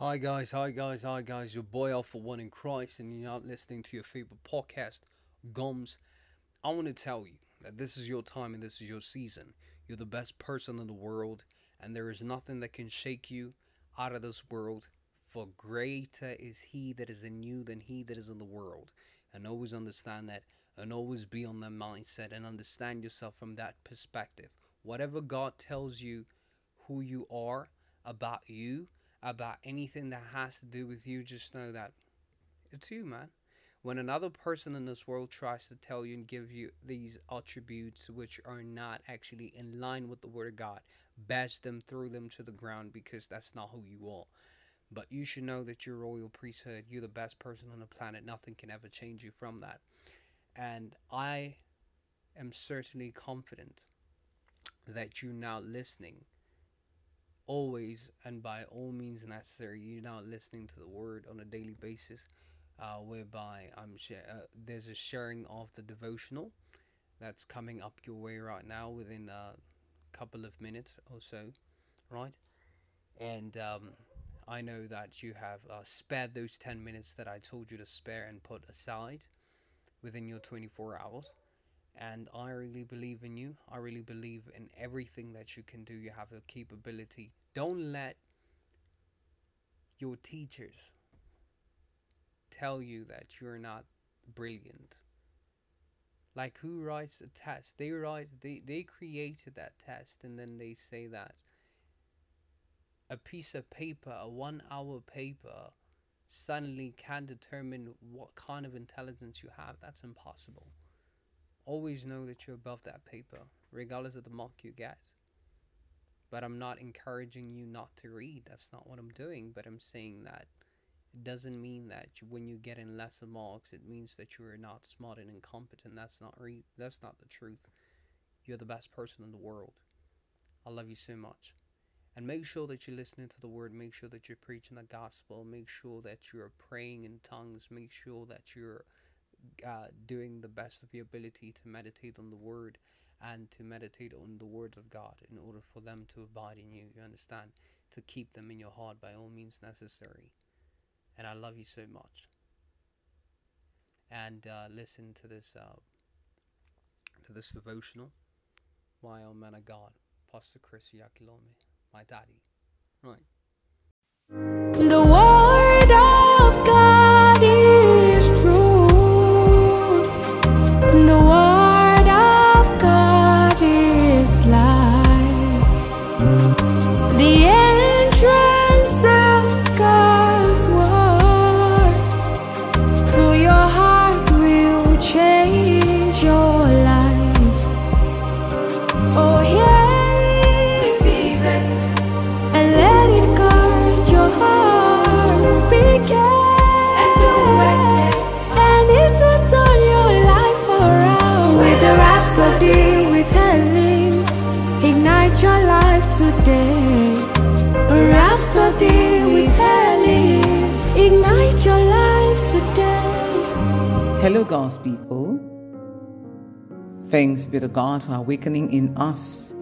Hi guys, hi guys, hi guys. Your boy Alpha One in Christ, and you're not listening to your favorite podcast, Gums. I want to tell you that this is your time and this is your season. You're the best person in the world, and there is nothing that can shake you out of this world. For greater is He that is in you than He that is in the world. And always understand that, and always be on that mindset, and understand yourself from that perspective. Whatever God tells you who you are about you about anything that has to do with you, just know that it's you, man. When another person in this world tries to tell you and give you these attributes which are not actually in line with the Word of God, bash them, throw them to the ground because that's not who you are. But you should know that you're royal priesthood. You're the best person on the planet. Nothing can ever change you from that. And I am certainly confident that you're now listening always and by all means necessary you're not listening to the word on a daily basis uh, whereby i'm sh- uh, there's a sharing of the devotional that's coming up your way right now within a couple of minutes or so right and um, i know that you have uh, spared those 10 minutes that i told you to spare and put aside within your 24 hours and I really believe in you. I really believe in everything that you can do. You have a capability. Don't let your teachers tell you that you're not brilliant. Like who writes a test? They write they, they created that test and then they say that a piece of paper, a one hour paper, suddenly can determine what kind of intelligence you have. That's impossible always know that you're above that paper, regardless of the mark you get. But I'm not encouraging you not to read. That's not what I'm doing. But I'm saying that it doesn't mean that when you get in lesser marks, it means that you are not smart and incompetent. That's not re- That's not the truth. You're the best person in the world. I love you so much. And make sure that you're listening to the word. Make sure that you're preaching the gospel. Make sure that you're praying in tongues. Make sure that you're uh, doing the best of your ability to meditate on the word and to meditate on the words of God in order for them to abide in you. You understand? To keep them in your heart by all means necessary. And I love you so much. And uh, listen to this uh, to this devotional. My own man of God, Pastor Chris Oyakhilome, my daddy. Right. The rhapsody, ignite your life today. Hello, God's people. Thanks be to God for awakening in us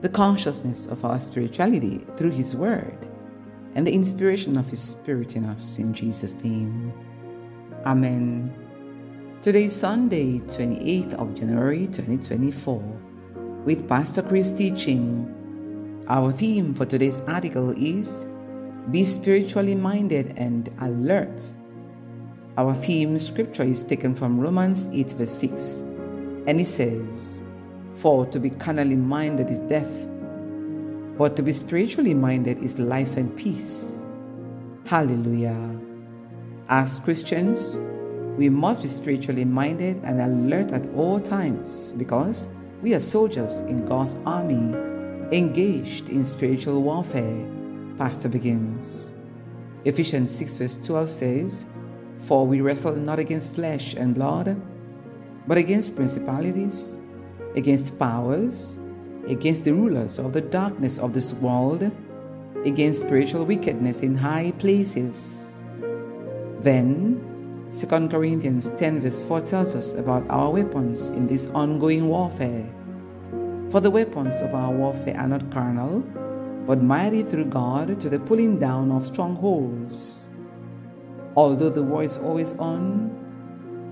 the consciousness of our spirituality through His Word and the inspiration of His Spirit in us in Jesus' name. Amen. Today is Sunday, 28th of January 2024, with Pastor Chris teaching. Our theme for today's article is Be spiritually minded and alert. Our theme scripture is taken from Romans 8, verse 6, and it says, For to be carnally minded is death, but to be spiritually minded is life and peace. Hallelujah. As Christians, we must be spiritually minded and alert at all times because we are soldiers in God's army, engaged in spiritual warfare. Pastor begins. Ephesians 6, verse 12 says, For we wrestle not against flesh and blood, but against principalities, against powers, against the rulers of the darkness of this world, against spiritual wickedness in high places. Then, 2 Corinthians 10, verse 4 tells us about our weapons in this ongoing warfare. For the weapons of our warfare are not carnal, but mighty through God to the pulling down of strongholds. Although the war is always on,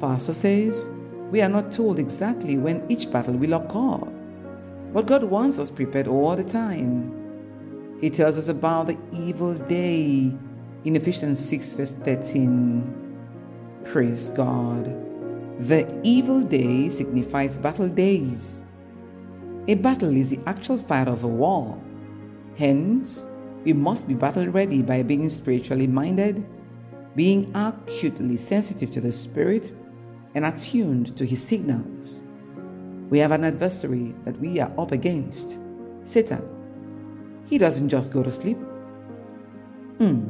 Pastor says, we are not told exactly when each battle will occur, but God wants us prepared all the time. He tells us about the evil day in Ephesians 6, verse 13. Praise God. The evil day signifies battle days. A battle is the actual fight of a war. Hence, we must be battle ready by being spiritually minded, being acutely sensitive to the Spirit, and attuned to His signals. We have an adversary that we are up against Satan. He doesn't just go to sleep. Hmm.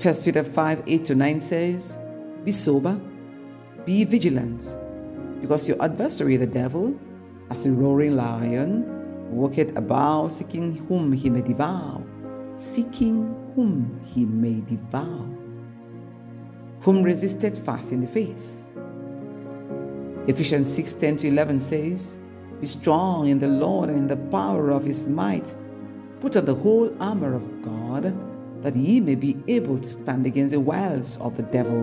1 Peter 5 8 to 9 says, Be sober, be vigilant, because your adversary, the devil, as a roaring lion, walketh about seeking whom he may devour, seeking whom he may devour. Whom resisted fast in the faith. Ephesians 6 10 to 11 says, Be strong in the Lord and in the power of his might. Put on the whole armor of God, that ye may be able to stand against the wiles of the devil.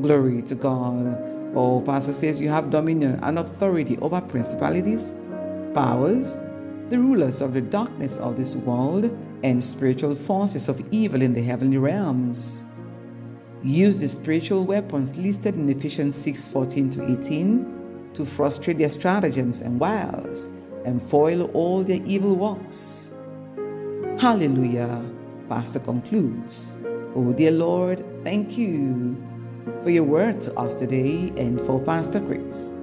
Glory to God. Oh, Pastor says you have dominion and authority over principalities, powers, the rulers of the darkness of this world, and spiritual forces of evil in the heavenly realms. Use the spiritual weapons listed in Ephesians 6 14 to 18 to frustrate their stratagems and wiles and foil all their evil works. Hallelujah. Pastor concludes. Oh, dear Lord, thank you for your word to us today and for Pastor Grace.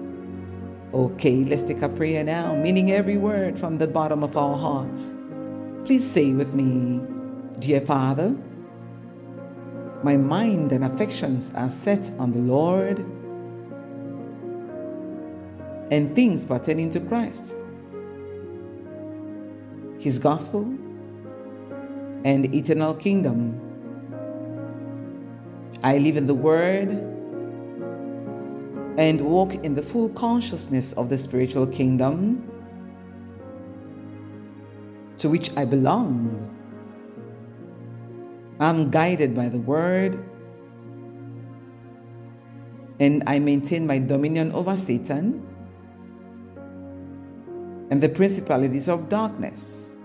Okay, let's take a prayer now, meaning every word from the bottom of our hearts. Please say with me, Dear Father, my mind and affections are set on the Lord and things pertaining to Christ, His gospel, and eternal kingdom. I live in the Word and walk in the full consciousness of the spiritual kingdom to which I belong. I'm guided by the Word and I maintain my dominion over Satan and the principalities of darkness.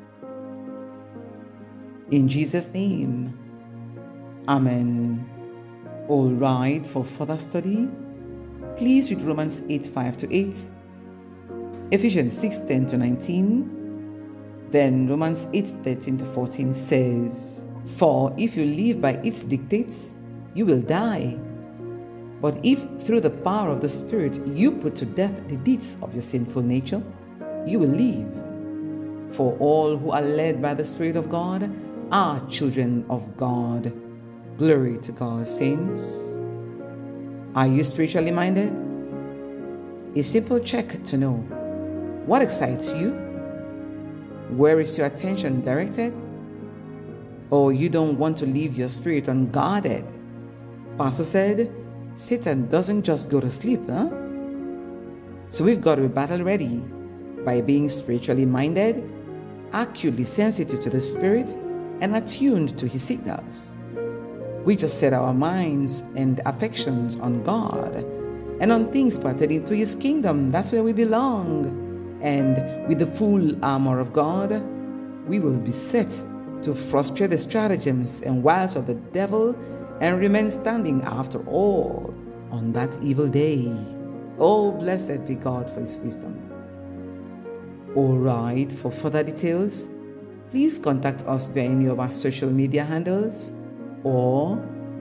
In Jesus' name, Amen. All right, for further study, please read Romans 8 5 to 8, Ephesians 6 10 to 19. Then Romans 8 13 to 14 says, For if you live by its dictates, you will die. But if through the power of the Spirit you put to death the deeds of your sinful nature, you will live. For all who are led by the Spirit of God are children of God. Glory to God, saints. Are you spiritually minded? A simple check to know what excites you? Where is your attention directed? Or you don't want to leave your spirit unguarded? Pastor said, Satan doesn't just go to sleep, huh? So we've got to be battle ready by being spiritually minded, acutely sensitive to the Spirit, and attuned to His signals. We just set our minds and affections on God and on things pertaining to His kingdom. That's where we belong. And with the full armor of God, we will be set to frustrate the stratagems and wiles of the devil and remain standing after all on that evil day. Oh, blessed be God for His wisdom. All right, for further details, please contact us via any of our social media handles or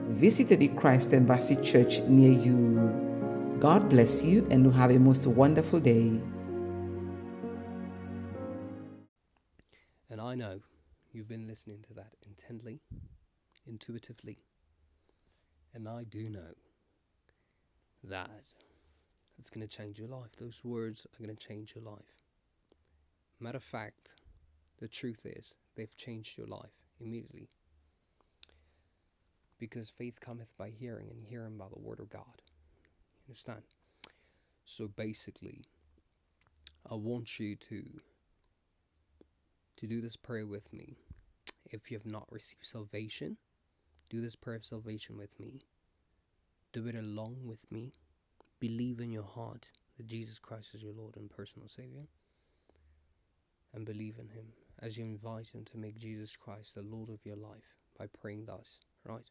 visit the Christ Embassy Church near you. God bless you and have a most wonderful day. And I know you've been listening to that intently, intuitively. And I do know that it's going to change your life. Those words are going to change your life. Matter of fact, the truth is, they've changed your life immediately. Because faith cometh by hearing, and hearing by the word of God. Understand? So basically, I want you to to do this prayer with me. If you have not received salvation, do this prayer of salvation with me. Do it along with me. Believe in your heart that Jesus Christ is your Lord and personal Savior. And believe in Him as you invite Him to make Jesus Christ the Lord of your life by praying thus, right?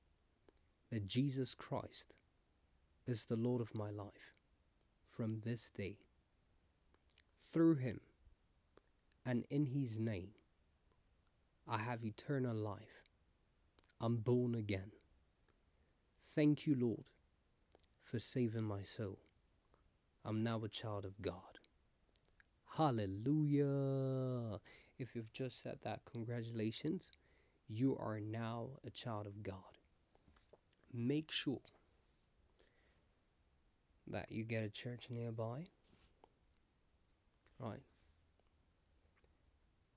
that Jesus Christ is the Lord of my life from this day. Through him and in his name, I have eternal life. I'm born again. Thank you, Lord, for saving my soul. I'm now a child of God. Hallelujah. If you've just said that, congratulations. You are now a child of God. Make sure that you get a church nearby. Right.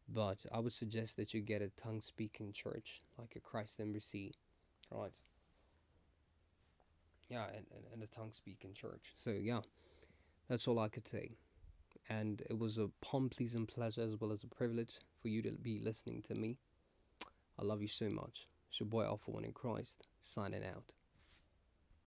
But I would suggest that you get a tongue speaking church, like a Christ Embassy. Right. Yeah, and, and, and a tongue speaking church. So, yeah, that's all I could say. And it was a palm pleasing pleasure as well as a privilege for you to be listening to me. I love you so much. It's your boy Alpha One in Christ, signing out.